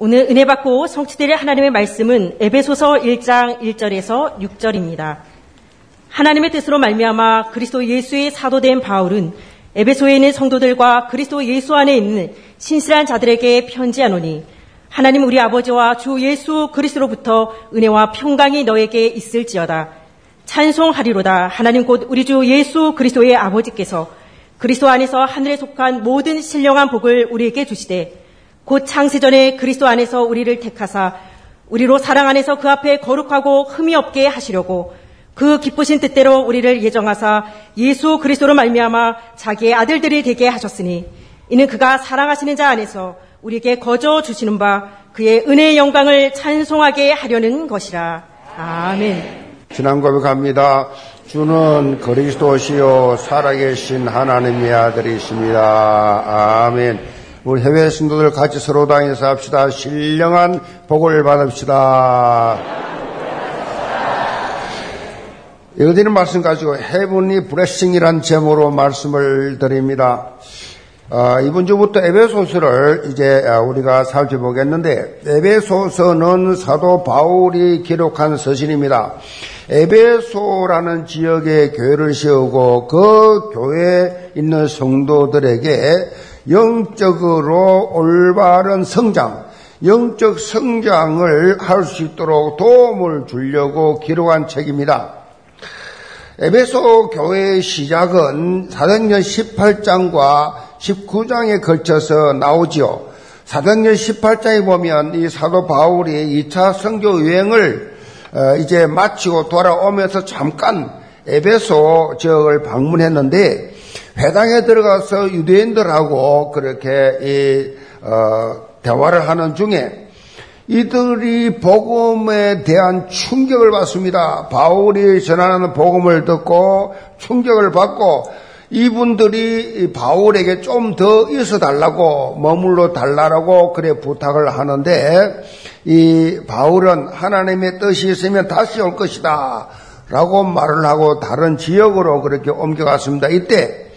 오늘 은혜 받고 성취될 하나님의 말씀은 에베소서 1장 1절에서 6절입니다. 하나님의 뜻으로 말미암아 그리스도 예수의 사도된 바울은 에베소에 있는 성도들과 그리스도 예수 안에 있는 신실한 자들에게 편지하노니 하나님 우리 아버지와 주 예수 그리스도로부터 은혜와 평강이 너에게 있을지어다. 찬송하리로다. 하나님 곧 우리 주 예수 그리스도의 아버지께서 그리스도 안에서 하늘에 속한 모든 신령한 복을 우리에게 주시되 곧 창세전에 그리스도 안에서 우리를 택하사 우리로 사랑 안에서 그 앞에 거룩하고 흠이 없게 하시려고 그 기쁘신 뜻대로 우리를 예정하사 예수 그리스도로 말미암아 자기의 아들들이 되게 하셨으니 이는 그가 사랑하시는 자 안에서 우리에게 거저 주시는 바 그의 은혜의 영광을 찬송하게 하려는 것이라. 아멘. 지난 고백합니다. 주는 그리스도시요 살아계신 하나님의 아들이십니다. 아멘. 우리 해외 신도들 같이 서로 다니면서 합시다. 신령한 복을 받읍시다. 여기는 말씀 가지고 해븐이 브레싱이란 제목으로 말씀을 드립니다. 어, 이번 주부터 에베소서를 이제 아, 우리가 살펴보겠는데 에베소서는 사도 바울이 기록한 서신입니다. 에베소라는 지역에 교회를 세우고 그 교회에 있는 성도들에게 영적으로 올바른 성장, 영적 성장을 할 수 있도록 도움을 주려고 기록한 책입니다. 에베소 교회의 시작은 사도행전 18장과 19장에 걸쳐서 나오지요. 사도행전 18장에 보면 이 사도 바울이 2차 성교 여행을 어, 이제 마치고 돌아오면서 잠깐 에베소 지역을 방문했는데 회당에 들어가서 유대인들하고 그렇게 이, 어, 대화를 하는 중에 이들이 복음에 대한 충격을 받습니다. 바울이 전하는 복음을 듣고 충격을 받고 이분들이 바울에게 좀 더 있어 달라고 머물러 달라고 그래 부탁을 하는데 이 바울은 하나님의 뜻이 있으면 다시 올 것이다 라고 말을 하고 다른 지역으로 그렇게 옮겨갔습니다. 이때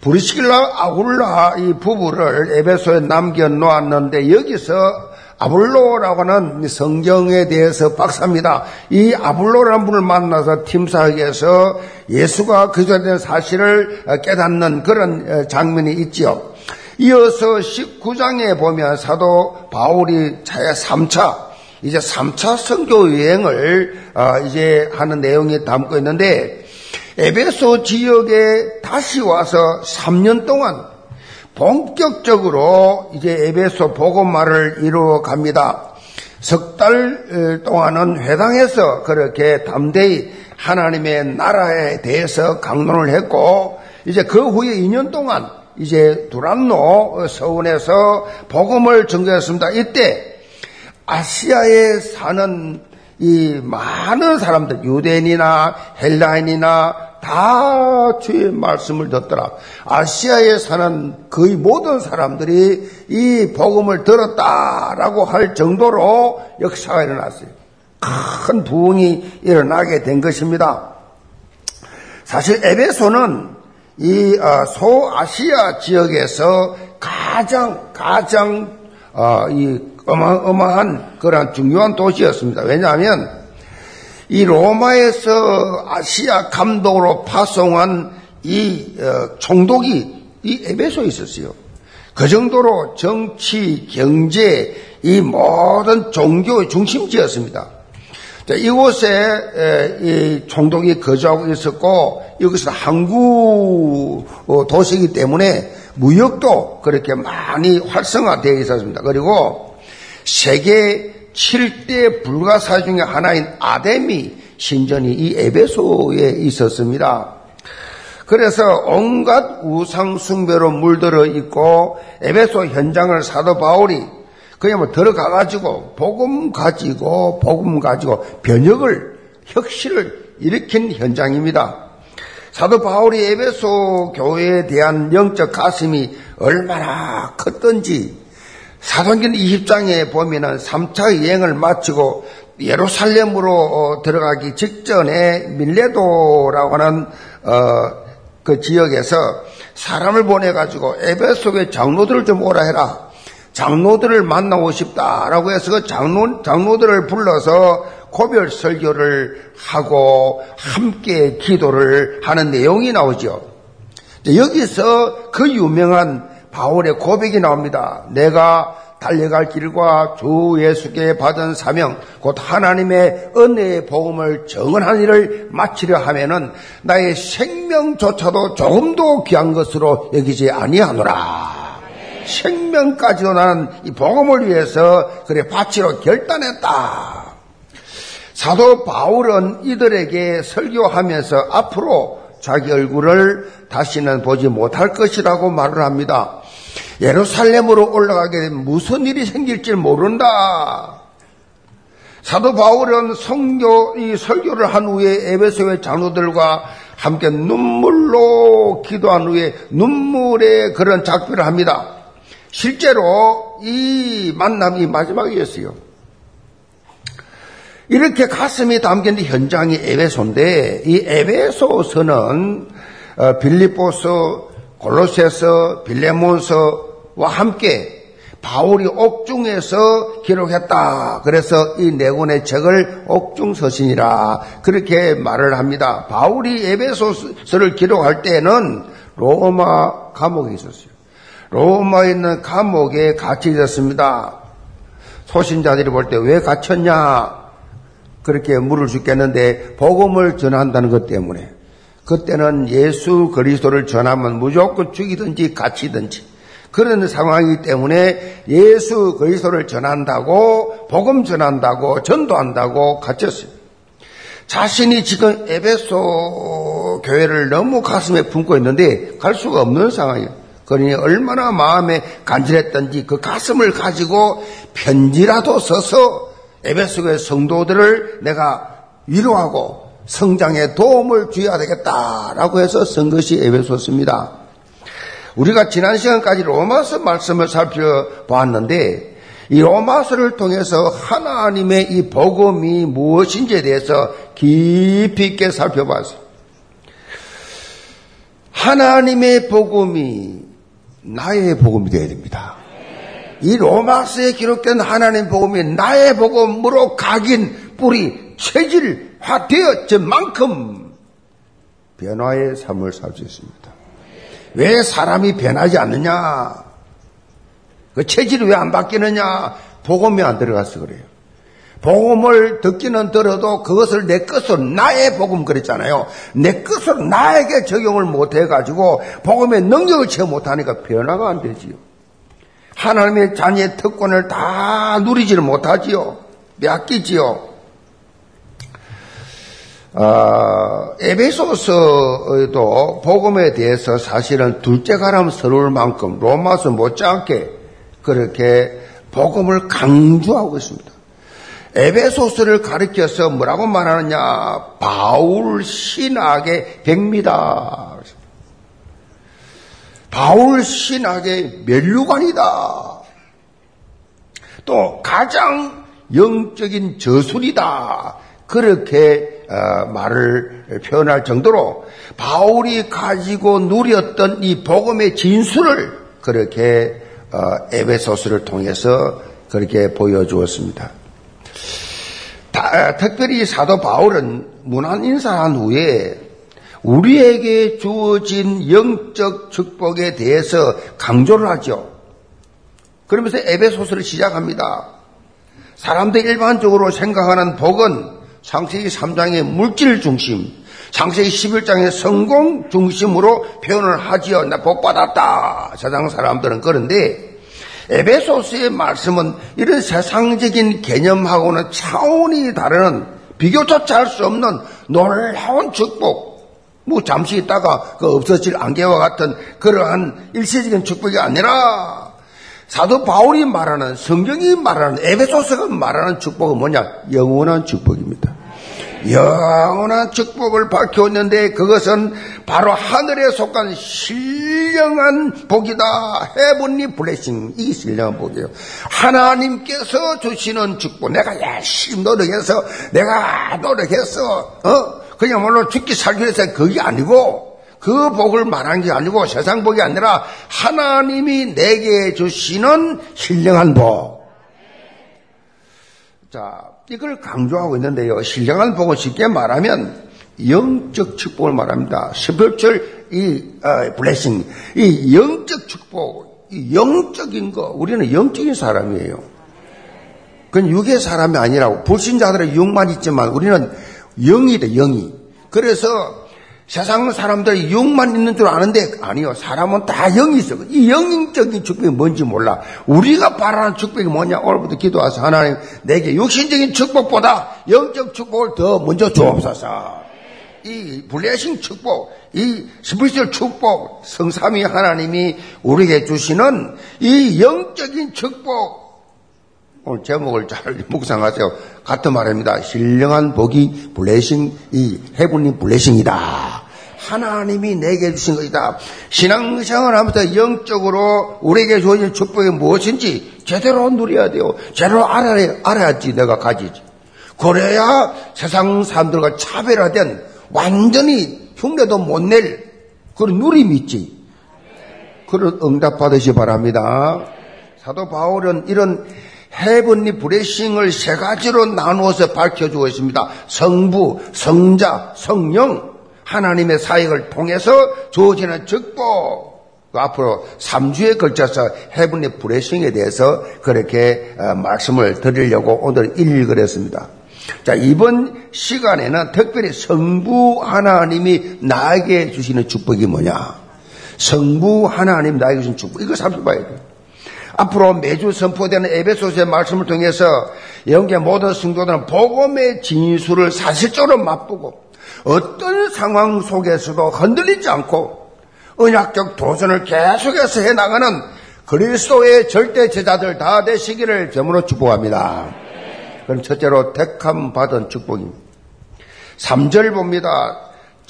브리스길라 아굴라 이 부부를 에베소에 남겨 놓았는데 여기서 아블로라고 하는 성경에 대해서 박사입니다. 이 아블로라는 분을 만나서 팀사역에서 예수가 대한 사실을 깨닫는 그런 장면이 있지요. 이어서 19장에 보면 사도 바울이 차의 3차, 이제 3차 선교 여행을 이제 하는 내용이 담고 있는데 에베소 지역에 다시 와서 3년 동안 본격적으로 이제 에베소 복음화를 이루어 갑니다. 석 달 동안은 회당에서 그렇게 담대히 하나님의 나라에 대해서 강론을 했고 이제 그 후에 2년 동안 이제 두란노 서원에서 복음을 전개했습니다. 이때 아시아에 사는 이 많은 사람들 유대인이나 헬라인이나 다 주의 말씀을 듣더라. 아시아에 사는 거의 모든 사람들이 이 복음을 들었다라고 할 정도로 역사가 일어났어요. 큰 부흥이 일어나게 된 것입니다. 사실 에베소는 이 어, 소아시아 지역에서 가장 가장 어, 이 어마어마한 그런 중요한 도시였습니다. 왜냐하면 이 로마에서 아시아 감독으로 파송한 이 어, 총독이 이 에베소에 있었어요. 그 정도로 정치, 경제, 이 모든 종교의 중심지였습니다. 이곳에 이 총독이 거주하고 있었고 이것은 항구 어, 도시이기 때문에 무역도 그렇게 많이 활성화되어 있었습니다. 그리고 세계 7대 불가사 중의 하나인 아데미 신전이 이 에베소에 있었습니다. 그래서 온갖 우상 숭배로 물들어 있고 에베소 현장을 사도 바울이 그냥 뭐 들어가가지고 복음 가지고 복음 가지고 변혁을 혁신을 일으킨 현장입니다. 사도 바울이 에베소 교회에 대한 영적 가슴이 얼마나 컸던지 사도행전 20장에 보면은 3차 여행을 마치고 예루살렘으로 어, 들어가기 직전에 밀레도라고 하는 어, 그 지역에서 사람을 보내가지고 에베소의 장로들을 좀 오라 해라. 장로들을 만나고 싶다라고 해서 그 장로, 장로들을 불러서 고별 설교를 하고 함께 기도를 하는 내용이 나오죠. 여기서 그 유명한 바울의 고백이 나옵니다. 내가 달려갈 길과 주 예수께 받은 사명, 곧 하나님의 은혜의 복음을 정언한 일을 마치려 하면은 나의 생명조차도 조금도 귀한 것으로 여기지 아니하노라. 생명까지도 나는 이 복음을 위해서 그래 바치로 결단했다. 사도 바울은 이들에게 설교하면서 앞으로 자기 얼굴을 다시는 보지 못할 것이라고 말을 합니다. 예루살렘으로 올라가게 되면 무슨 일이 생길지 모른다. 사도 바울은 성교, 이 설교를 한 후에 에베소의 장로들과 함께 눈물로 기도한 후에 눈물의 그런 작별을 합니다. 실제로 이 만남이 마지막이었어요. 이렇게 가슴이 담긴 현장이 에베소인데 이 에베소서는 어, 빌리포스, 골로세서, 빌레몬서 와 함께 바울이 옥중에서 기록했다. 그래서 이 네 권의 책을 옥중 서신이라 그렇게 말을 합니다. 바울이 에베소서를 기록할 때는 로마 감옥에 있었어요. 로마에 있는 감옥에 갇혀 있었습니다. 소신자들이 볼 때 왜 갇혔냐? 그렇게 물을 죽겠는데 복음을 전한다는 것 때문에 그때는 예수 그리스도를 전하면 무조건 죽이든지 갇히든지 그런 상황이기 때문에 예수 그리스도를 전한다고 복음 전한다고 전도한다고 갇혔어요. 자신이 지금 에베소 교회를 너무 가슴에 품고 있는데 갈 수가 없는 상황이에요. 그러니 얼마나 마음에 간절했던지 그 가슴을 가지고 편지라도 써서 에베소 교회 성도들을 내가 위로하고 성장에 도움을 주어야 되겠다라고 해서 쓴 것이 에베소입니다. 우리가 지난 시간까지 로마서 말씀을 살펴보았는데 이 로마서를 통해서 하나님의 이 복음이 무엇인지에 대해서 깊이 있게 살펴봤어요. 하나님의 복음이 나의 복음이 되어야 됩니다. 이 로마서에 기록된 하나님 복음이 나의 복음으로 각인 뿌리 체질화 되었을 만큼 변화의 삶을 살 수 있습니다. 왜 사람이 변하지 않느냐? 그 체질이 왜 안 바뀌느냐? 복음이 안 들어가서 그래요. 복음을 듣기는 들어도 그것을 내 것으로 나의 복음 그랬잖아요. 내 것으로 나에게 적용을 못 해가지고 복음의 능력을 채워 못하니까 변화가 안 되지요. 하나님의 자녀의 특권을 다 누리지를 못하지요. 맡기지요. 어, 에베소서에도 복음에 대해서 사실은 둘째 가람 서러울 만큼 로마서 못지않게 그렇게 복음을 강조하고 있습니다. 에베소서를 가리켜서 뭐라고 말하느냐? 바울 신학의 백미다. 바울 신학의 멸류관이다. 또 가장 영적인 저술이다. 그렇게 어, 말을 표현할 정도로 바울이 가지고 누렸던 이 복음의 진수를 그렇게 어, 에베소스를 통해서 그렇게 보여주었습니다. 특별히 사도 바울은 문안 인사한 후에 우리에게 주어진 영적 축복에 대해서 강조를 하죠. 그러면서 에베소스를 시작합니다. 사람들 일반적으로 생각하는 복은 창세기 3장의 물질 중심, 창세기 11장의 성공 중심으로 표현을 하지요. 나 복받았다. 세상 사람들은 그런데 에베소스의 말씀은 이런 세상적인 개념하고는 차원이 다른 비교조차 할 수 없는 놀라운 축복. 뭐 잠시 있다가 그 없어질 안개와 같은 그러한 일시적인 축복이 아니라 사도 바울이 말하는 성경이 말하는 에베소서가 말하는 축복은 뭐냐? 영원한 축복입니다. 영원한 축복을 밝혀왔는데 그것은 바로 하늘에 속한 신령한 복이다. 해븐리 블레싱. 이게 신령한 복이에요. 하나님께서 주시는 축복. 내가 열심히 노력해서, 내가 노력해서, 어? 그냥 물론 죽기 살기 위해서 그게 아니고, 그 복을 말하는 게 아니고 세상 복이 아니라 하나님이 내게 주시는 신령한 복. 자, 이걸 강조하고 있는데요. 신령한 복은 쉽게 말하면 영적 축복을 말합니다. spiritual 이 어, blessing, 이 영적 축복, 이 영적인 거. 우리는 영적인 사람이에요. 그건 육의 사람이 아니라고. 불신자들은 육만 있지만 우리는 영이다, 영이. 그래서 세상 사람들이 영만 있는 줄 아는데 아니요. 사람은 다 영이 있어. 이 영적인 축복이 뭔지 몰라. 우리가 바라는 축복이 뭐냐? 오늘부터 기도해서 하나님 내게 육신적인 축복보다 영적 축복을 더 먼저 주옵소서. 이 blessing 축복, 이 spiritual 축복, 성삼위 하나님이 우리에게 주시는 이 영적인 축복. 오늘 제목을 잘 묵상하세요. 같은 말입니다. 신령한 복이 blessing, 이 heavenly blessing이다. 하나님이 내게 주신 것이다. 신앙생활 하면서 영적으로 우리에게 주어진 축복이 무엇인지 제대로 누려야 돼요. 제대로 알아야, 알아야지 내가 가지지. 그래야 세상 사람들과 차별화된 완전히 흉내도 못 낼 그런 누림이 있지. 그런 응답 받으시 바랍니다. 사도 바울은 이런 해븐리 브레싱을 세 가지로 나누어서 밝혀주고 있습니다. 성부, 성자, 성령, 하나님의 사역을 통해서 주어지는 축복. 그 앞으로 3주에 걸쳐서 해븐리 브레싱에 대해서 그렇게 어, 말씀을 드리려고 오늘 일일그랬습니다. 자, 이번 시간에는 특별히 성부 하나님이 나에게 주시는 축복이 뭐냐? 성부 하나님 나에게 주신 축복. 이거 살펴봐야 돼요. 앞으로 매주 선포되는 에베소서의 말씀을 통해서 영계 모든 성도들은 복음의 진수를 사실적으로 맛보고 어떤 상황 속에서도 흔들리지 않고 언약적 도전을 계속해서 해나가는 그리스도의 절대 제자들 다 되시기를 점으로 축복합니다. 그럼 첫째로 택함 받은 축복입니다. 3절 봅니다.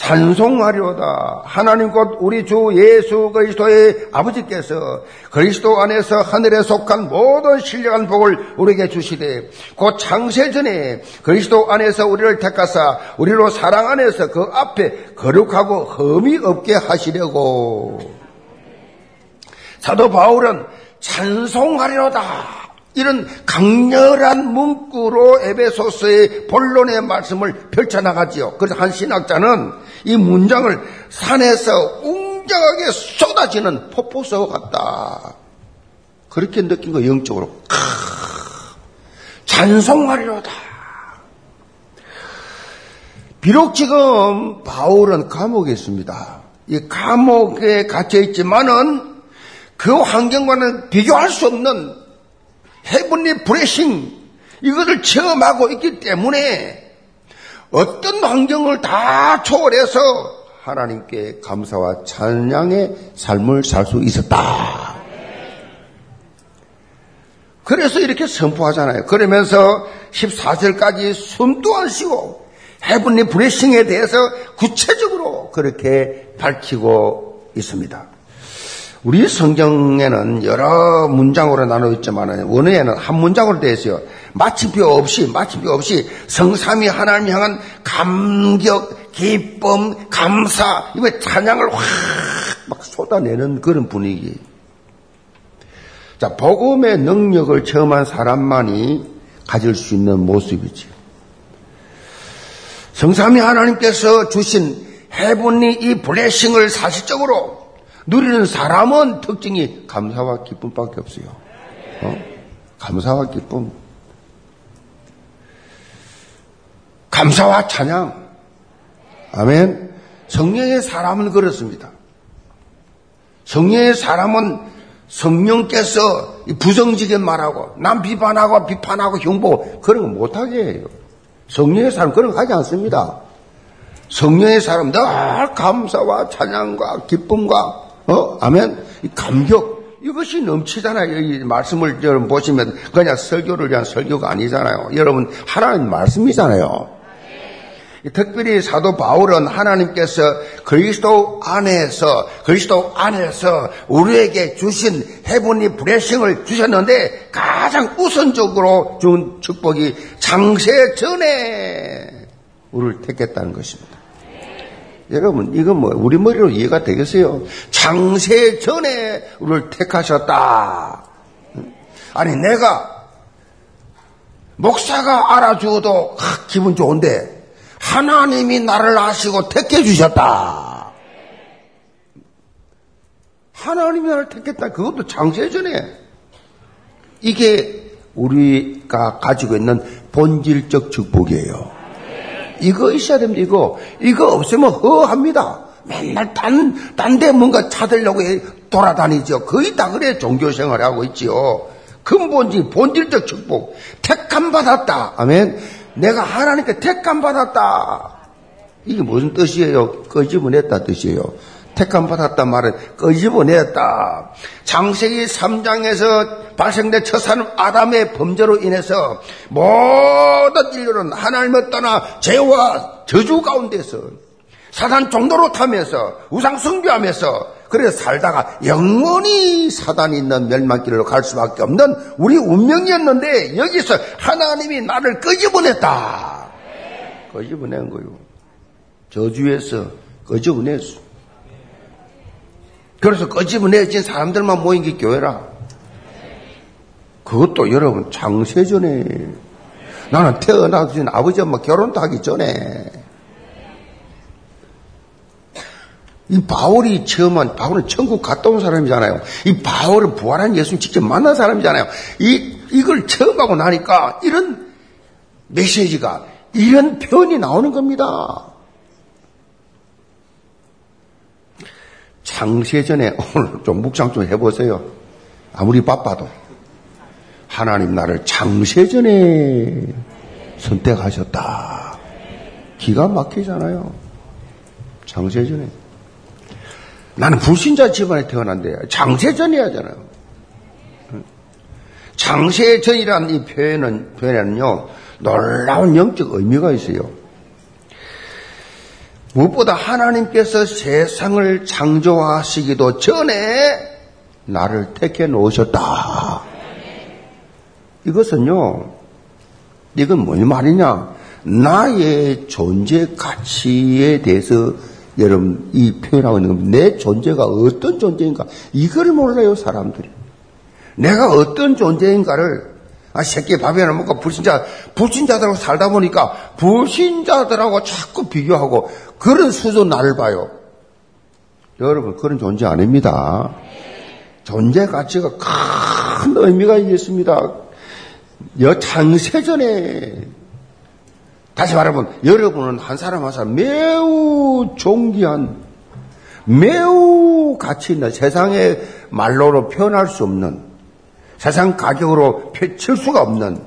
찬송하려다. 하나님 곧 우리 주 예수 그리스도의 아버지께서 그리스도 안에서 하늘에 속한 모든 신령한 복을 우리에게 주시되 곧 창세 전에 그리스도 안에서 우리를 택하사 우리로 사랑 안에서 그 앞에 거룩하고 흠이 없게 하시려고 사도 바울은 찬송하려다. 이런 강렬한 문구로 에베소스의 본론의 말씀을 펼쳐나가지요. 그래서 한 신학자는 이 문장을 산에서 웅장하게 쏟아지는 폭포수 같다. 그렇게 느낀 거 영적으로. 찬송하리로다. 비록 지금 바울은 감옥에 있습니다. 이 감옥에 갇혀 있지만은 그 환경과는 비교할 수 없는 헤븐리 브레싱 이것을 체험하고 있기 때문에 어떤 환경을 다 초월해서 하나님께 감사와 찬양의 삶을 살 수 있었다. 그래서 이렇게 선포하잖아요. 그러면서 14절까지 숨도 안 쉬고 헤븐리 브레싱에 대해서 구체적으로 그렇게 밝히고 있습니다. 우리 성경에는 여러 문장으로 나눠 있지만 원어에는 한 문장으로 되어 있어요. 마침표 없이 마침표 없이 성삼이 하나님 향한 감격, 기쁨, 감사, 이거 찬양을 확 막 쏟아내는 그런 분위기. 자, 복음의 능력을 체험한 사람만이 가질 수 있는 모습이지. 성삼이 하나님께서 주신 해분이 이 블레싱을 사실적으로 누리는 사람은 특징이 감사와 기쁨밖에 없어요. 어? 감사와 기쁨. 감사와 찬양. 아멘. 성령의 사람은 그렇습니다. 성령의 사람은 성령께서 부정지게 말하고 남 비판하고 비판하고 흉보 그런 거 못하게 해요. 성령의 사람 그런 거 하지 않습니다. 성령의 사람 늘 감사와 찬양과 기쁨과 어? 아멘. 감격. 이것이 넘치잖아요. 이 말씀을 여러분 보시면 그냥 설교를 위한 설교가 아니잖아요. 여러분 하나님 말씀이잖아요. 특별히 사도 바울은 하나님께서 그리스도 안에서 그리스도 안에서 우리에게 주신 해분이 브레싱을 주셨는데 가장 우선적으로 준 축복이 장세 전에 우리를 택했다는 것입니다. 여러분, 이거 뭐, 우리 머리로 이해가 되겠어요? 장세 전에 우리를 택하셨다. 아니, 내가, 목사가 알아주어도 아, 기분 좋은데, 하나님이 나를 아시고 택해 주셨다. 하나님이 나를 택했다. 그것도 장세 전에. 이게 우리가 가지고 있는 본질적 축복이에요. 이거 있어야 됩니다, 이거. 이거 없으면 허합니다. 맨날 딴, 딴데 뭔가 찾으려고 돌아다니죠. 거의 다 그래 종교 생활을 하고 있지요. 근본질, 본질적 축복. 택함 받았다. 아멘. 내가 하나님께 택함 받았다. 이게 무슨 뜻이에요? 끄집어냈다 뜻이에요. 택함 받았단 말은 끄집어냈다. 장세기 3장에서 발생된 첫 사람 아담의 범죄로 인해서 모든 인류는 하나님을 떠나 죄와 저주 가운데서 사단 정도로 타면서 우상 숭배하면서 그래서 살다가 영원히 사단이 있는 멸망길로 갈 수밖에 없는 우리 운명이었는데 여기서 하나님이 나를 끄집어냈다. 끄집어낸 거요. 저주에서 끄집어냈어. 그래서 끄집어내진 사람들만 모인 게 교회라. 그것도 여러분 장세전에 나는 태어나기 전에 아버지 엄마 결혼도 하기 전에 이 바울이 처음은 바울은 천국 갔다 온 사람이잖아요. 이 바울은 부활한 예수님 직접 만난 사람이잖아요. 이 이걸 처음 하고 나니까 이런 메시지가 이런 표현이 나오는 겁니다. 창세전에 오늘 좀 묵상 좀 해보세요. 아무리 바빠도 하나님 나를 창세전에 선택하셨다. 기가 막히잖아요. 창세전에. 나는 불신자 집안에 태어난데 장세전이 하잖아요. 장세전이라는 이 표현은, 표현에는요, 놀라운 영적 의미가 있어요. 무엇보다 하나님께서 세상을 창조하시기도 전에 나를 택해 놓으셨다. 이것은요, 이건 뭔 말이냐? 나의 존재 가치에 대해서 여러분 이 표현하고 있는 겁니다. 내 존재가 어떤 존재인가 이걸 몰라요 사람들이. 내가 어떤 존재인가를 아 새끼 밥이나 먹고 불신자 불신자들하고 살다 보니까 불신자들하고 자꾸 비교하고 그런 수준 나를 봐요. 여러분 그런 존재 아닙니다. 존재 가치가 큰 의미가 있습니다. 여 창세전에 다시 말하면 여러분은 한 사람 한 사람 매우 존귀한 매우 가치 있는 세상의 말로로 표현할 수 없는 세상 가격으로 펼칠 수가 없는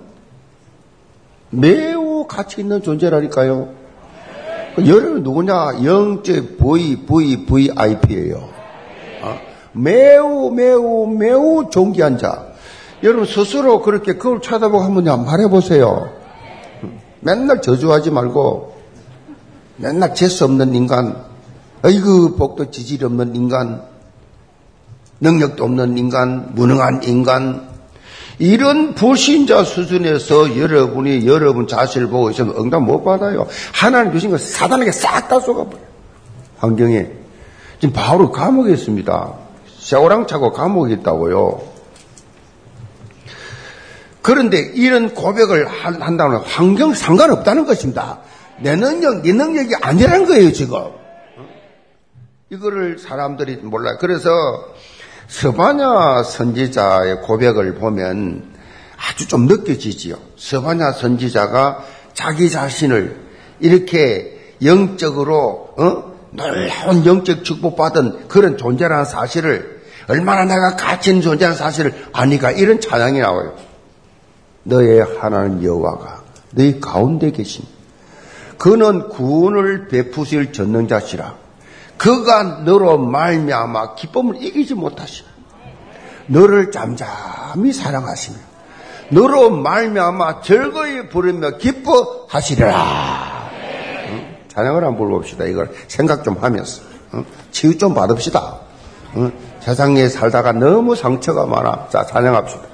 매우 가치 있는 존재라니까요. 여러분 누구냐? 영적 V V V I P예요. 어? 매우 매우 매우 존귀한 자. 여러분 스스로 그렇게 그걸 쳐다보고 한번 말해보세요. 맨날 저주하지 말고 맨날 재수 없는 인간, 어이구 복도 지질이 없는 인간, 능력도 없는 인간, 무능한 인간, 이런 불신자 수준에서 여러분이 여러분 자신을 보고 있으면 응답 못 받아요. 하나님 주신 거 사단에게 싹다 쏘가버려요. 환경에. 지금 바로 감옥에 있습니다. 세오랑 차고 감옥에 있다고요. 그런데 이런 고백을 한다면 환경 상관없다는 것입니다. 내 능력, 네 능력이 아니라는 거예요, 지금. 이거를 사람들이 몰라요. 그래서 서바냐 선지자의 고백을 보면 아주 좀 느껴지지요. 서바냐 선지자가 자기 자신을 이렇게 영적으로 어? 놀라운 영적 축복받은 그런 존재라는 사실을 얼마나 내가 가치 있는 존재라는 사실을 아니까 이런 찬양이 나와요. 너의 하나님 여호와가 너희 가운데 계신 그는 구원을 베푸실 전능자시라. 그가 너로 말미암아 기쁨을 이기지 못하시나. 너를 잠잠히 사랑하시며 너로 말미암아 즐거이 부르며 기뻐하시리라. 응? 찬양을 한번 불러봅시다. 이걸 생각 좀 하면서 응? 치유 좀 받읍시다. 응? 세상에 살다가 너무 상처가 많아. 자 찬양합시다.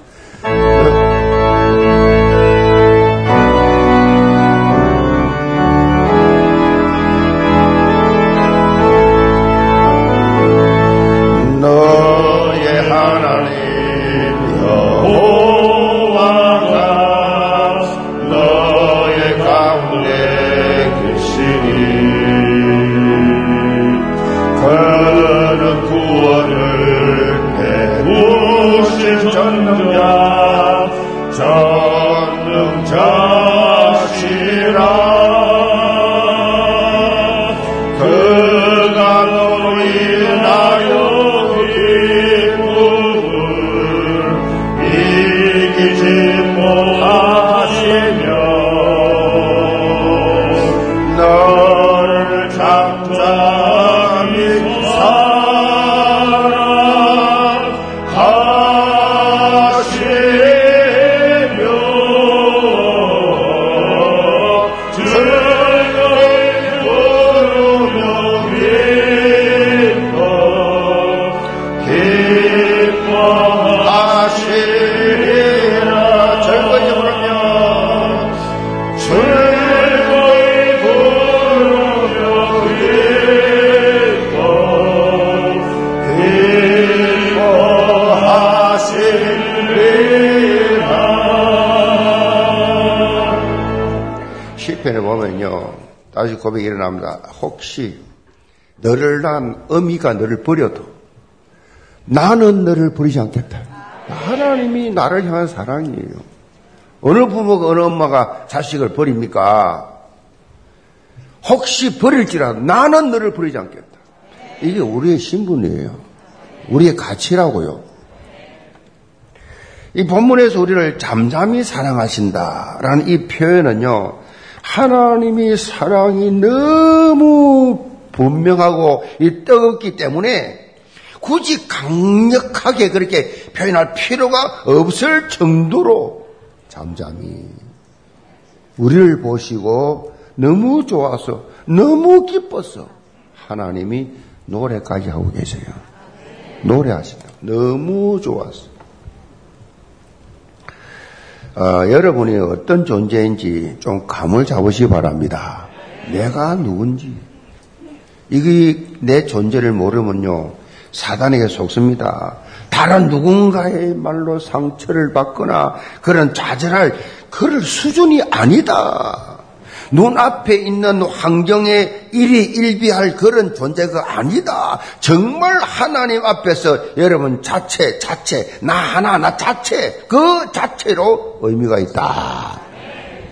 일어납니다. 혹시 너를 낳은 어미가 너를 버려도 나는 너를 버리지 않겠다. 하나님이 나를 향한 사랑이에요. 어느 부모가 어느 엄마가 자식을 버립니까? 혹시 버릴지라도 나는 너를 버리지 않겠다. 이게 우리의 신분이에요. 우리의 가치라고요. 이 본문에서 우리를 잠잠히 사랑하신다라는 이 표현은요, 하나님이 사랑이 너무 분명하고 뜨겁기 때문에 굳이 강력하게 그렇게 표현할 필요가 없을 정도로 잠잠히 우리를 보시고 너무 좋아서 너무 기뻐서 하나님이 노래까지 하고 계세요. 노래하신다. 너무 좋았어. 어, 여러분이 어떤 존재인지 좀 감을 잡으시기 바랍니다. 내가 누군지. 이게 내 존재를 모르면요, 사단에게 속습니다. 다른 누군가의 말로 상처를 받거나 그런 좌절할 그럴 수준이 아니다. 눈앞에 있는 환경에 일이 일비할 그런 존재가 아니다. 정말 하나님 앞에서 여러분 자체, 자체, 나 하나, 나 자체, 그 자체로 의미가 있다.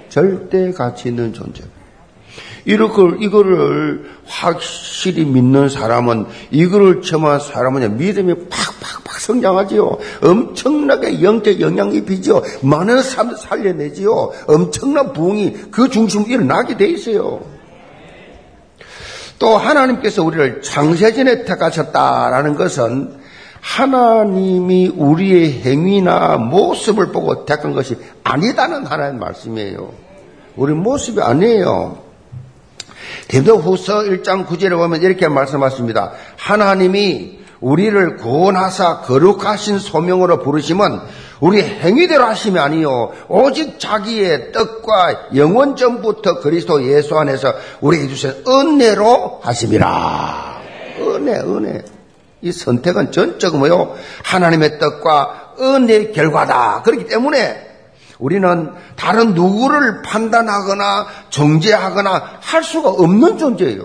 절대 가치 있는 존재. 이렇게, 이거를 확실히 믿는 사람은, 이거를 점한 사람은 믿음이 팍팍팍 성장하지요. 엄청나게 영적 영향이 비죠. 많은 사람 살려내지요. 엄청난 부흥이 그 중심으로 일어나게 돼 있어요. 또 하나님께서 우리를 창세전에 택하셨다라는 것은 하나님이 우리의 행위나 모습을 보고 택한 것이 아니다는 하나님 말씀이에요. 우리 모습이 아니에요. 디도후서 1장 9절에 보면 이렇게 말씀하십니다. 하나님이 우리를 구원하사 거룩하신 소명으로 부르시면 우리 행위대로 하심이 아니요 오직 자기의 뜻과 영원 전부터 그리스도 예수 안에서 우리에게 주신 은혜로 하심이라. 은혜, 은혜. 이 선택은 전적으로요 하나님의 뜻과 은혜의 결과다. 그렇기 때문에 우리는 다른 누구를 판단하거나 정죄하거나 할 수가 없는 존재예요.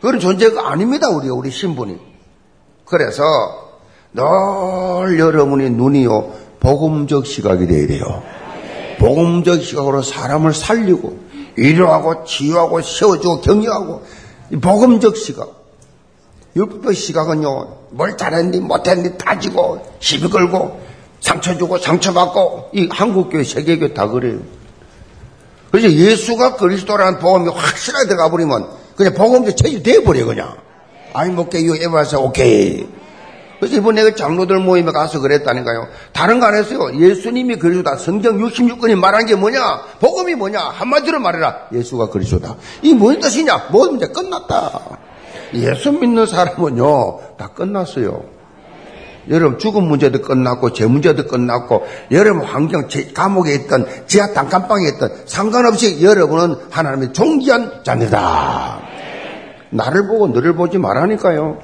그런 존재가 아닙니다, 우리, 우리 신분이. 그래서 늘 여러분의 눈이요, 복음적 시각이 되어야 돼요. 복음적 시각으로 사람을 살리고, 위로하고, 치유하고, 세워주고, 격려하고, 복음적 시각. 율법 시각은요, 뭘 잘했니, 못했니, 따지고, 시비 걸고, 상처 주고 상처 받고 이 한국교회 세계교회 다 그래요. 그래서 예수가 그리스도라는 복음이 확실하게 들어가 버리면 그냥 복음도 체질돼 버려 그냥. 아이 못게요 에바서 오케이. 그래서 이번에 그 장로들 모임에 가서 그랬다니까요. 다른 거 안 했어요. 예수님이 그리스도다. 성경 66권이 말한 게 뭐냐? 복음이 뭐냐? 한마디로 말해라. 예수가 그리스도다. 이 무슨 뜻이냐? 모든 문제 끝났다. 예수 믿는 사람은요, 다 끝났어요. 여러분 죽음 문제도 끝났고 제 문제도 끝났고 여러분 환경 감옥에 있던 지하 단칸방에 있던 상관없이 여러분은 하나님의 존귀한 자녀다. 나를 보고 너를 보지 말라니까요.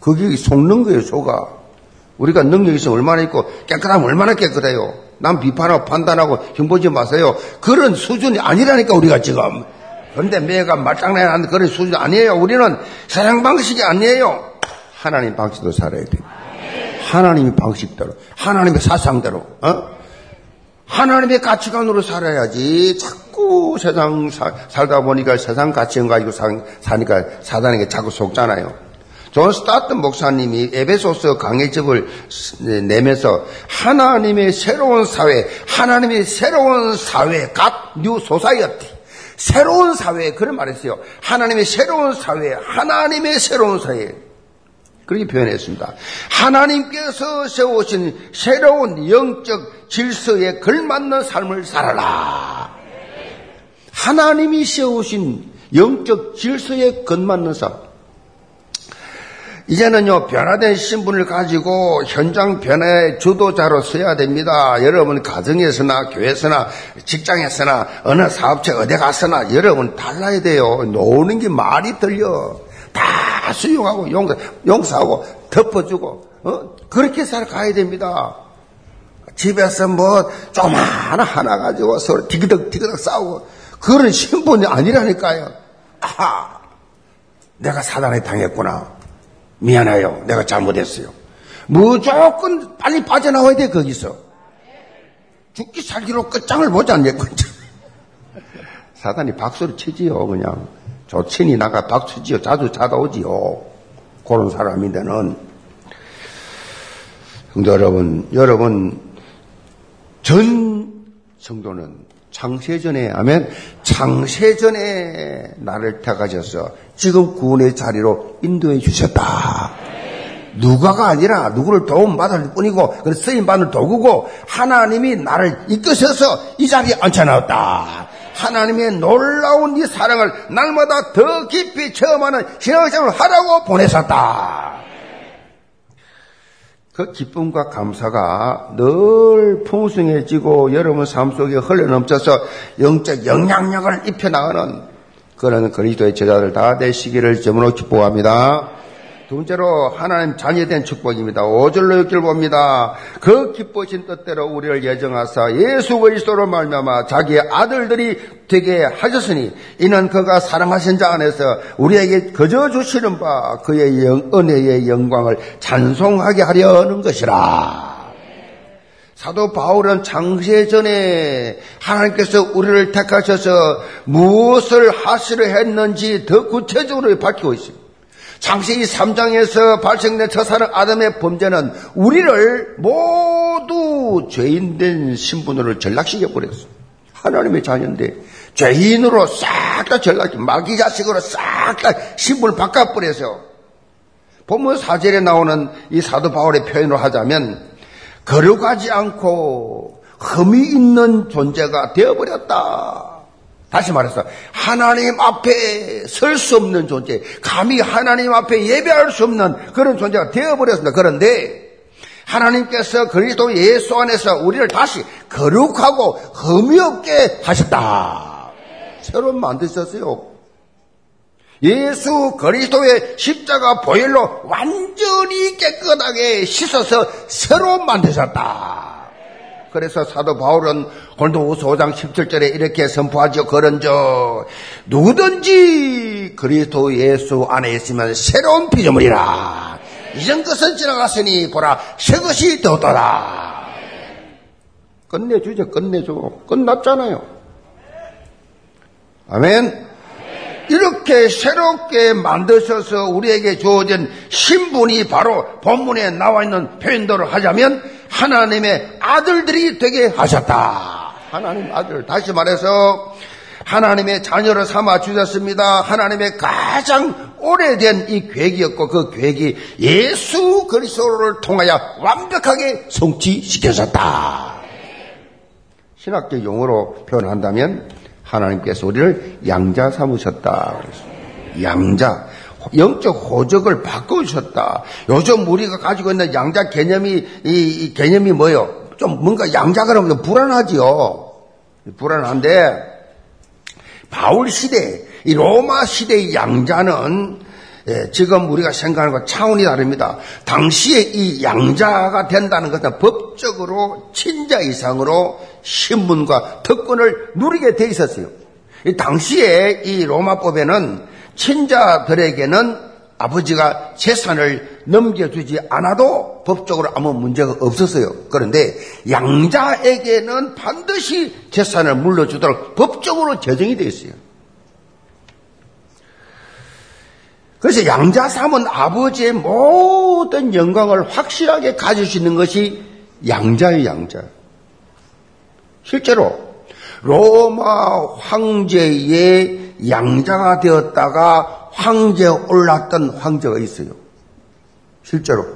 그게 속는 거예요, 속아. 우리가 능력이 있어 얼마나 있고 깨끗하면 얼마나 깨끗해요. 남 비판하고 판단하고 힘보지 마세요. 그런 수준이 아니라니까 우리가 지금. 그런데 매가 말장난하는 그런 수준이 아니에요. 우리는 사랑 방식이 아니에요. 하나님 방식으로 살아야 돼요. 하나님의 방식대로, 하나님의 사상대로, 어? 하나님의 가치관으로 살아야지 자꾸 세상 사, 살다 보니까 세상 가치관 가지고 사, 사니까 사단에게 자꾸 속잖아요. 존 스토트 목사님이 에베소서 강해집을 내면서 하나님의 새로운 사회, 하나님의 새로운 사회, God's new society, 새로운 사회 그런 말했어요. 하나님의 새로운 사회, 하나님의 새로운 사회. 그렇게 표현했습니다. 하나님께서 세우신 새로운 영적 질서에 걸맞는 삶을 살아라. 하나님이 세우신 영적 질서에 걸맞는 삶. 이제는요, 변화된 신분을 가지고 현장 변화의 주도자로 서야 됩니다. 여러분, 가정에서나, 교회에서나, 직장에서나, 어느 사업체 어디 가서나, 여러분 달라야 돼요. 노는 게 말이 들려. 다 수용하고 용서, 용서하고 덮어주고 어? 그렇게 살아가야 됩니다. 집에서 뭐 조그마한 하나 가지고 서로 디그덕 디그덕 싸우고 그런 신분이 아니라니까요. 아하, 내가 사단에 당했구나. 미안해요. 내가 잘못했어요. 무조건 빨리 빠져나와야 돼 거기서. 죽기 살기로 끝장을 보지 않냐. 사단이 박수를 치지요 그냥. 조친이 나가 박수지요. 자주 찾아오지요. 그런 사람인데는. 성도 여러분, 여러분, 전 성도는 창세전에, 아멘, 창세전에 나를 택하셔서 지금 구원의 자리로 인도해 주셨다. 누가가 아니라 누구를 도움받을 뿐이고, 그 쓰임받을 도구고, 하나님이 나를 이끄셔서 이 자리에 앉혀놨다. 하나님의 놀라운 이 사랑을 날마다 더 깊이 체험하는 신앙생활을 하라고 보내셨다. 그 기쁨과 감사가 늘 풍성해지고 여러분 삶 속에 흘러넘쳐서 영적 영향력을 입혀나가는 그런 그리스도의 제자들 다 되시기를 점으로 기뻐합니다. 두 번째로 하나님 자녀된 축복입니다. 5절로 읽기를 봅니다. 그 기쁘신 뜻대로 우리를 예정하사 예수 그리스도로 말미암아 자기의 아들들이 되게 하셨으니 이는 그가 사랑하신 자 안에서 우리에게 거저 주시는 바 그의 영, 은혜의 영광을 찬송하게 하려는 것이라. 사도 바울은 창세 전에 하나님께서 우리를 택하셔서 무엇을 하시려 했는지 더 구체적으로 밝히고 있습니다. 창세기 3장에서 발생된 첫사랑 아담의 범죄는 우리를 모두 죄인된 신분으로 전락시켜 버렸어. 하나님의 자녀인데 죄인으로 싹 다 전락, 마귀 자식으로 싹 다 신분을 바꿔 버려서 본문 4절에 나오는 이 사도 바울의 표현으로 하자면 거룩하지 않고 흠이 있는 존재가 되어버렸다. 다시 말해서 하나님 앞에 설 수 없는 존재, 감히 하나님 앞에 예배할 수 없는 그런 존재가 되어버렸습니다. 그런데 하나님께서 그리스도 예수 안에서 우리를 다시 거룩하고 흠이 없게 하셨다. 새로 만드셨어요. 예수 그리스도의 십자가 보혈로 완전히 깨끗하게 씻어서 새로 만드셨다. 그래서 사도 바울은 골도후서 5장 17절에 이렇게 선포하죠. 그런저 누구든지 그리스도 예수 안에 있으면 새로운 피조물이라. 이전 것은 지나갔으니 보라 새 것이 되었더라. 끝내주죠. 끝내줘. 끝났잖아요. 아멘. 이렇게 새롭게 만드셔서 우리에게 주어진 신분이 바로 본문에 나와 있는 표현대로 하자면 하나님의 아들들이 되게 하셨다. 하나님 아들. 다시 말해서 하나님의 자녀를 삼아 주셨습니다. 하나님의 가장 오래된 이 계획이었고 그 계획이 예수 그리스도를 통하여 완벽하게 성취시켜졌다. 신학적 용어로 표현한다면 하나님께서 우리를 양자 삼으셨다. 양자. 영적 호적을 바꿔주셨다. 요즘 우리가 가지고 있는 양자 개념이, 이, 이 개념이 뭐요? 좀 뭔가 양자 그러면 불안하지요. 불안한데, 바울 시대, 이 로마 시대의 양자는 예, 지금 우리가 생각하는 것 차원이 다릅니다. 당시에 이 양자가 된다는 것은 법적으로 친자 이상으로 신분과 특권을 누리게 돼 있었어요. 이 당시에 이 로마법에는 친자들에게는 아버지가 재산을 넘겨주지 않아도 법적으로 아무 문제가 없었어요. 그런데 양자에게는 반드시 재산을 물려주도록 법적으로 제정이 되어 있어요. 그래서 양자 삼은 아버지의 모든 영광을 확실하게 가질 수 있는 것이 양자의 양자. 실제로 로마 황제의 양자가 되었다가 황제에 올랐던 황제가 있어요. 실제로.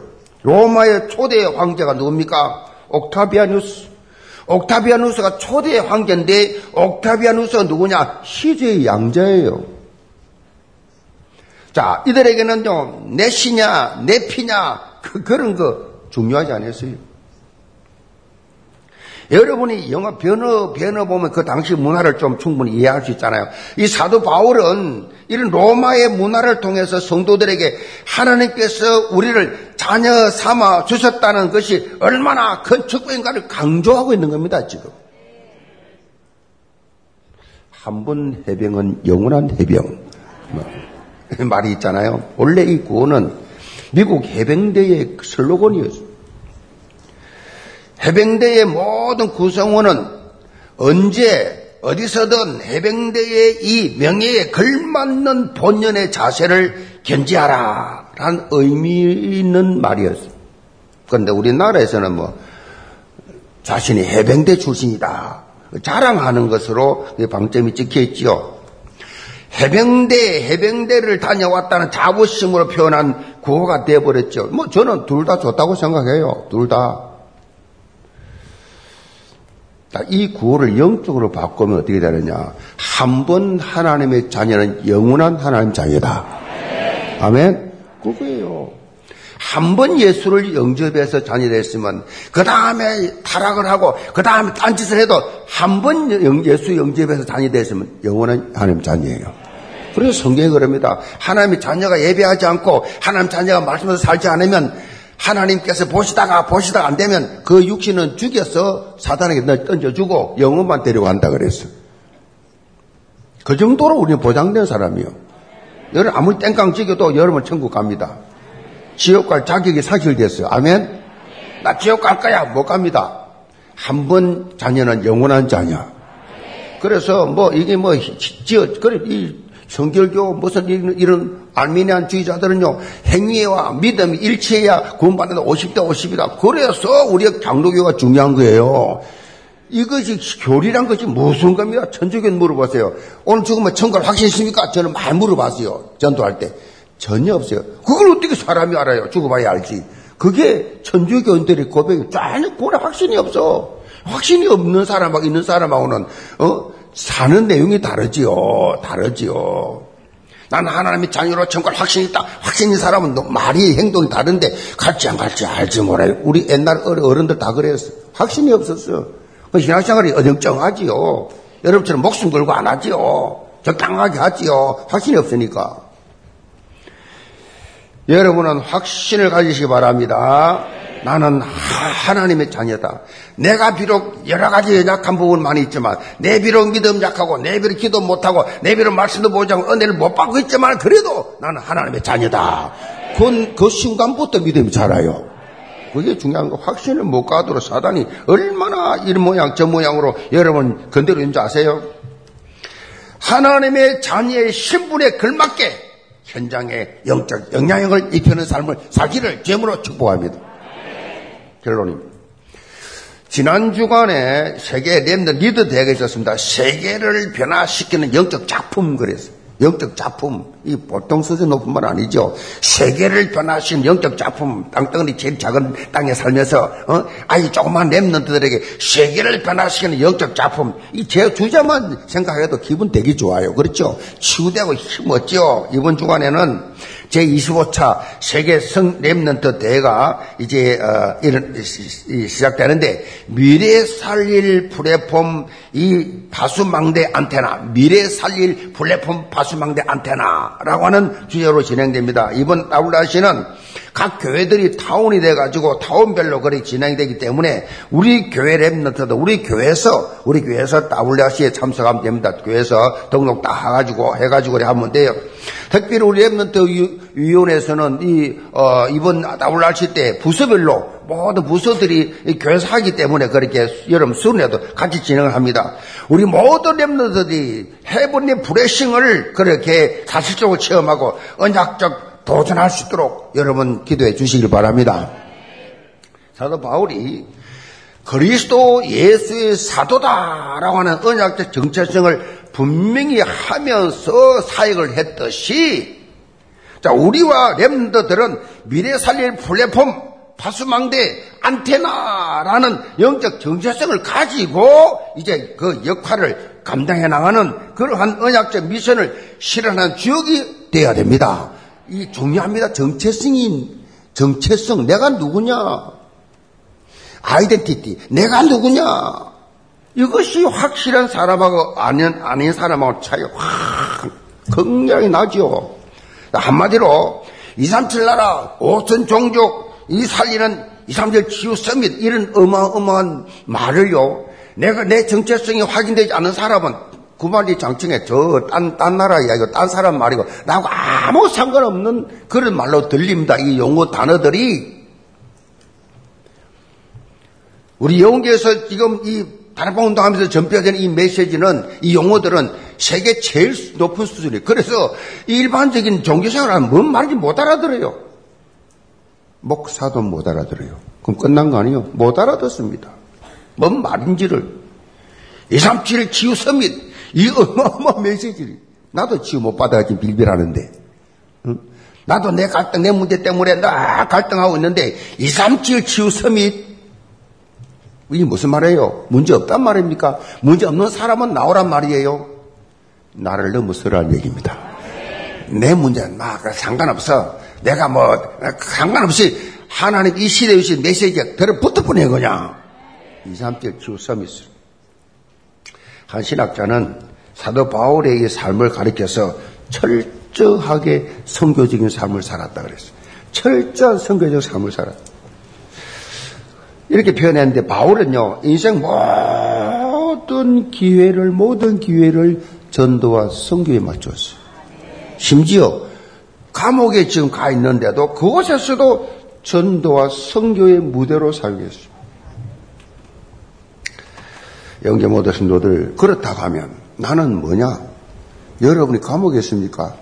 로마의 초대 황제가 누굽니까? 옥타비아누스. 옥타비아누스가 초대 황제인데 옥타비아누스가 누구냐? 시제의 양자예요. 자, 이들에게는요, 내 시냐, 내 피냐, 그, 그런 거 중요하지 않았어요. 여러분이 영어 변어, 변어 보면 그 당시 문화를 좀 충분히 이해할 수 있잖아요. 이 사도 바울은 이런 로마의 문화를 통해서 성도들에게 하나님께서 우리를 자녀 삼아 주셨다는 것이 얼마나 큰 축복인가를 강조하고 있는 겁니다, 지금. 한 번 해병은 영원한 해병. 뭐, 말이 있잖아요. 원래 이 구호는 미국 해병대의 슬로건이었어요. 해병대의 모든 구성원은 언제 어디서든 해병대의 이 명예에 걸맞는 본연의 자세를 견지하라 라는 의미 있는 말이었어요. 그런데 우리나라에서는 뭐 자신이 해병대 출신이다 자랑하는 것으로 방점이 찍혀 있지요. 해병대, 해병대를 다녀왔다는 자부심으로 표현한 구호가 되어버렸죠. 뭐 저는 둘 다 좋다고 생각해요. 둘 다. 이 구호를 영적으로 바꾸면 어떻게 되느냐. 한 번 하나님의 자녀는 영원한 하나님 자녀다. 아멘? 그거예요. 한 번 예수를 영접해서 자녀 됐으면, 그 다음에 타락을 하고, 그 다음에 딴짓을 해도, 한 번 예수 영접해서 자녀 됐으면 영원한 하나님 자녀예요. 그래서 성경이 그럽니다. 하나님의 자녀가 예배하지 않고, 하나님 자녀가 말씀에서 살지 않으면, 하나님께서 보시다가 보시다가 안 되면 그 육신은 죽여서 사단에게 던져주고 영혼만 데려간다 그랬어. 그 정도로 우리는 보장된 사람이요. 여러분 아무리 땡깡 찍여도 여러분 천국 갑니다. 지옥 갈 자격이 사실됐어요. 아멘? 나 지옥 갈 거야. 못 갑니다. 한 번 자녀는 영원한 자녀. 그래서 뭐 이게 뭐 지어 그래 이 성결교 무슨 이런 알미니안 주의자들은요 행위와 믿음이 일치해야 구원받는 50대 50이다. 그래서 우리의 장로교가 중요한 거예요. 이것이 교리란 것이 무슨 겁니까? 천주교는 물어보세요. 오늘 죽으면 천국을 확신했습니까? 저는 많이 물어봤어요. 전도할 때. 전혀 없어요. 그걸 어떻게 사람이 알아요? 죽어봐야 알지. 그게 천주교인들의 고백이 전혀 그런 확신이 없어. 확신이 없는 사람하고 있는 사람하고는 어? 사는 내용이 다르지요. 다르지요. 난 하나님의 자녀로 천국을 확신이 있다. 확신인 사람은 말이 행동이 다른데 갈지 안 갈지 알지 몰라요. 우리 옛날 어른들 다 그랬어. 확신이 없었어. 그 신앙생활이 어정쩡하지요. 여러분처럼 목숨 걸고 안 하지요. 적당하게 하지요. 확신이 없으니까. 여러분은 확신을 가지시기 바랍니다. 나는 하나님의 자녀다. 내가 비록 여러 가지 연약한 부분 많이 있지만, 내 비록 믿음 약하고, 내 비록 기도 못하고, 내 비록 말씀도 보지 않고, 은혜를 못 받고 있지만, 그래도 나는 하나님의 자녀다. 그, 그 순간부터 믿음이 자라요. 그게 중요한 거. 확신을 못 가도록 사단이 얼마나 이런 모양, 저 모양으로 여러분 건드리는 줄 아세요? 하나님의 자녀의 신분에 걸맞게 현장에 영적 영향력을 입히는 삶을 살기를 제물로 축복합니다. 결론입니다. 지난 주간에 세계 랜드 리더 대회가 있었습니다. 세계를 변화시키는 영적 작품 그랬어요. 영적 작품, 이 보통 수준 높은 말 아니죠. 세계를 변화시키는 영적 작품, 땅덩어리 제일 작은 땅에 살면서, 어? 아이 조그만 remnant들에게 세계를 변화시키는 영적 작품, 이 제 주제만 생각해도 기분 되게 좋아요. 그렇죠? 치유되고 힘 얻죠. 이번 주간에는 제25차 세계 성 remnant 대회가 이제 어, 이런 시작되는데 미래 살릴 플랫폼 이 파수망대 안테나 미래 살릴 플랫폼 파수망대 안테나라고 하는 주제로 진행됩니다. 이번 아울라시는 각 교회들이 타운이 돼가지고 타운별로 그렇게 진행되기 때문에 우리 교회 remnant도 우리 교회에서 우리 교회에서 WRC에 참석하면 됩니다. 교회에서 등록 다 해가지고 해가지고 하면 돼요. 특별히 우리 remnant 위원회에서는 이 어, 이번 WRC 때 부서별로 모든 부서들이 교회에서 하기 때문에 그렇게 여러분 수련회도 같이 진행을 합니다. 우리 모든 remnant들이 heavenly blessing을 그렇게 사실적으로 체험하고 언약적 도전할 수 있도록 여러분 기도해 주시길 바랍니다. 사도 바울이 그리스도 예수의 사도다라고 하는 언약적 정체성을 분명히 하면서 사역을 했듯이 자 우리와 렘더들은 미래 살릴 플랫폼 파수망대 안테나라는 영적 정체성을 가지고 이제 그 역할을 감당해 나가는 그러한 언약적 미션을 실현하는 주역이 되어야 됩니다. 이 중요합니다. 정체성이 정체성 내가 누구냐? 아이덴티티 내가 누구냐? 이것이 확실한 사람하고 아닌 아닌 사람하고 차이가 확 굉장히 나죠. 한마디로 237 나라 5천 종족 이 살리는 237 치유 서밋 이런 어마어마한 말을요. 내가 내 정체성이 확인되지 않은 사람은 구만리 장청에 저 딴 딴 나라 이야기고 딴 사람 말이고 나하고 아무 상관없는 그런 말로 들립니다. 이 용어 단어들이 우리 영계에서 지금 이 다락방 운동하면서 전폐되는 이 메시지는 이 용어들은 세계 제일 높은 수준이에요. 그래서 일반적인 종교생활은 뭔 말인지 못 알아들어요. 목사도 못 알아들어요. 그럼 끝난 거 아니에요? 못 알아듣습니다. 뭔 말인지를. 237 치유 서밋 이 어마어마한 메시지를. 나도 치유 못 받아가지고 빌빌하는데. 응? 나도 내 갈등, 내 문제 때문에 나 갈등하고 있는데 2, 3, 7 치유 서밋. 이게 무슨 말이에요? 문제 없단 말입니까? 문제 없는 사람은 나오란 말이에요. 나를 넘어서라는 얘기입니다. 내 문제는 막 상관없어. 내가 뭐 상관없이 하나님 이 시대에 주신 메시지가 들어붙어 보내 그냥. 2, 3, 7 치유 서밋을. 한 신학자는 사도 바울의 삶을 가리켜서 철저하게 성교적인 삶을 살았다 그랬어요. 철저한 성교적 삶을 살았다. 이렇게 표현했는데 바울은요 인생 모든 기회를 모든 기회를 전도와 성교에 맞췄어요. 심지어 감옥에 지금 가 있는데도 그곳에서도 전도와 성교의 무대로 있어요. 영계 모든 성도들 그렇다고 하면 나는 뭐냐? 여러분이 감옥에 있습니까?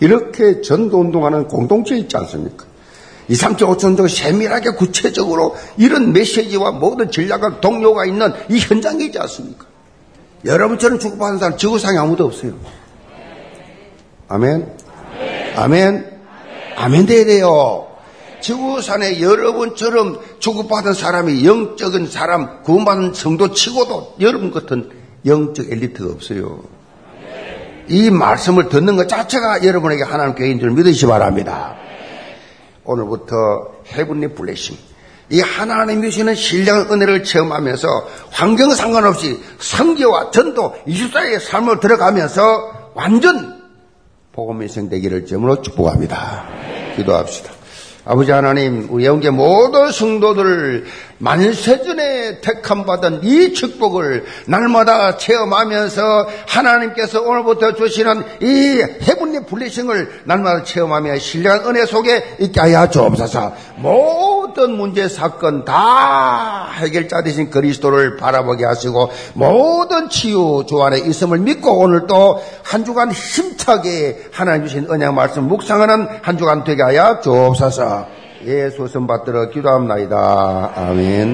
이렇게 전도운동하는 공동체 있지 않습니까? 2, 3초, 5천 정도 세밀하게 구체적으로 이런 메시지와 모든 전략과 동료가 있는 이 현장에 있지 않습니까? 여러분처럼 주고받는 사람 지구상에 아무도 없어요. 아멘? 아멘? 아멘 돼야 돼요. 지구산에 여러분처럼 주고받은 사람이 영적인 사람, 구원받은 성도 치고도 여러분 같은 영적 엘리트가 없어요. 이 말씀을 듣는 것 자체가 여러분에게 하나님 교인 줄 믿으시 기 바랍니다. 오늘부터 해븐리 블레싱. 이 하나님 주시는 신령한 은혜를 체험하면서 환경 상관없이 성교와 전도 24의 삶을 들어가면서 완전 복음의 생되기를 점으로 축복합니다. 기도합시다. 아버지 하나님, 우리 영계 모든 성도들을 만세전에 택함받은 이 축복을 날마다 체험하면서 하나님께서 오늘부터 주시는 이 해분의 블레싱을 날마다 체험하며 신령한 은혜 속에 있게 하여 주옵소서. 모든 문제 사건 다 해결자 되신 그리스도를 바라보게 하시고 모든 치유 주 안에 있음을 믿고 오늘 또한 주간 힘차게 하나님 주신 은혜 말씀 묵상하는 한 주간 되게 하여 주옵소서. 예수 선 받들어 기도합니다. 아멘.